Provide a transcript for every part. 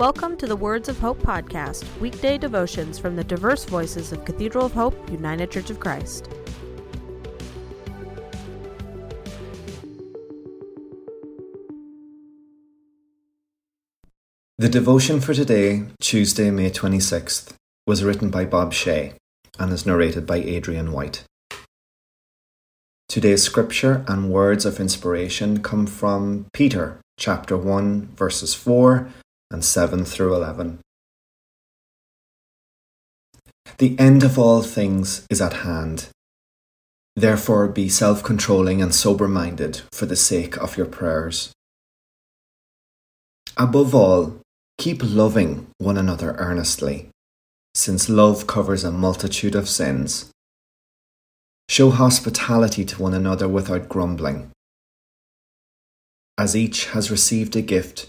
Welcome to the Words of Hope podcast, weekday devotions from the diverse voices of Cathedral of Hope, United Church of Christ. The devotion for today, Tuesday, May 26th, was written by Bob Shea and is narrated by Adrian White. Today's scripture and words of inspiration come from Peter chapter 1, verses 4 and 7 through 11. The end of all things is at hand. Therefore, be self controlling and sober minded for the sake of your prayers. Above all, keep loving one another earnestly, since love covers a multitude of sins. Show hospitality to one another without grumbling. As each has received a gift,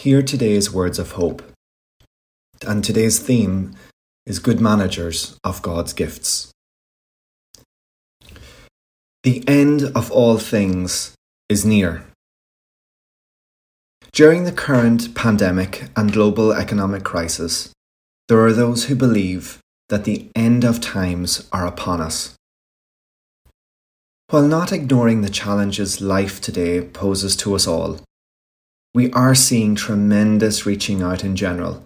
Hear today's words of hope. And today's theme is Good Managers of God's Gifts. The end of all things is near. During the current pandemic and global economic crisis, there are those who believe that the end of times are upon us. While not ignoring the challenges life today poses to us all, we are seeing tremendous reaching out in general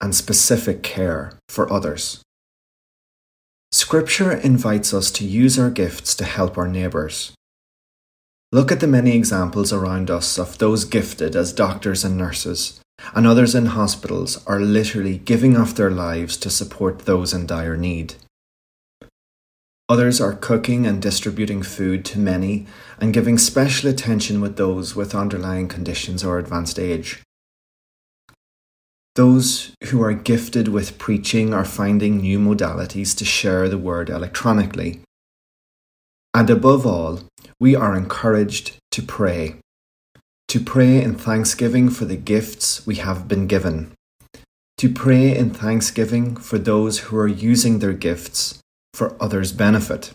and specific care for others. Scripture invites us to use our gifts to help our neighbours. Look at the many examples around us of those gifted as doctors and nurses and others in hospitals are literally giving off their lives to support those in dire need. Others are cooking and distributing food to many and giving special attention with those with underlying conditions or advanced age. Those who are gifted with preaching are finding new modalities to share the word electronically. And above all, we are encouraged to pray to pray in thanksgiving for the gifts we have been given, to pray in thanksgiving for those who are using their gifts for others' benefit.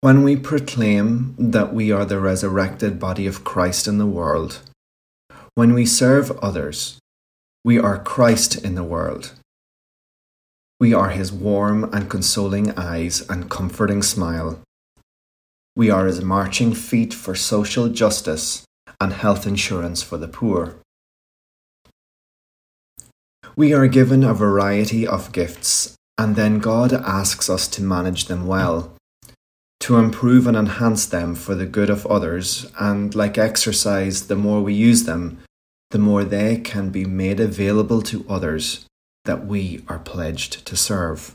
When we proclaim that we are the resurrected body of Christ in the world, when we serve others, we are Christ in the world. We are his warm and consoling eyes and comforting smile. We are his marching feet for social justice and health insurance for the poor. We are given a variety of gifts, and then God asks us to manage them well, to improve and enhance them for the good of others, and like exercise, the more we use them, the more they can be made available to others that we are pledged to serve.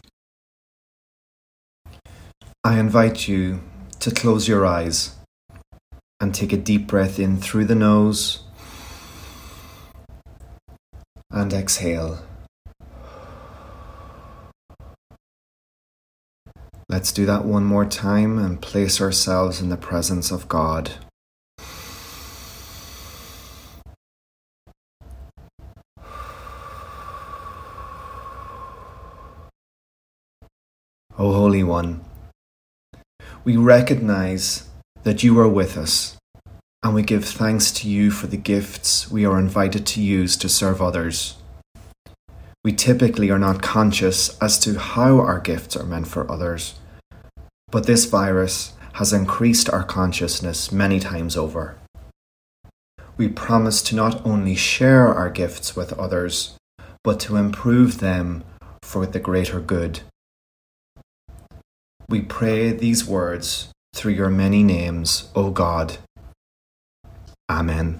I invite you to close your eyes and take a deep breath in through the nose and exhale. Let's do that one more time and place ourselves in the presence of God. O Holy One, we recognize that you are with us, and we give thanks to you for the gifts we are invited to use to serve others. We typically are not conscious as to how our gifts are meant for others, but this virus has increased our consciousness many times over. We promise to not only share our gifts with others, but to improve them for the greater good. We pray these words through your many names, O God. Amen.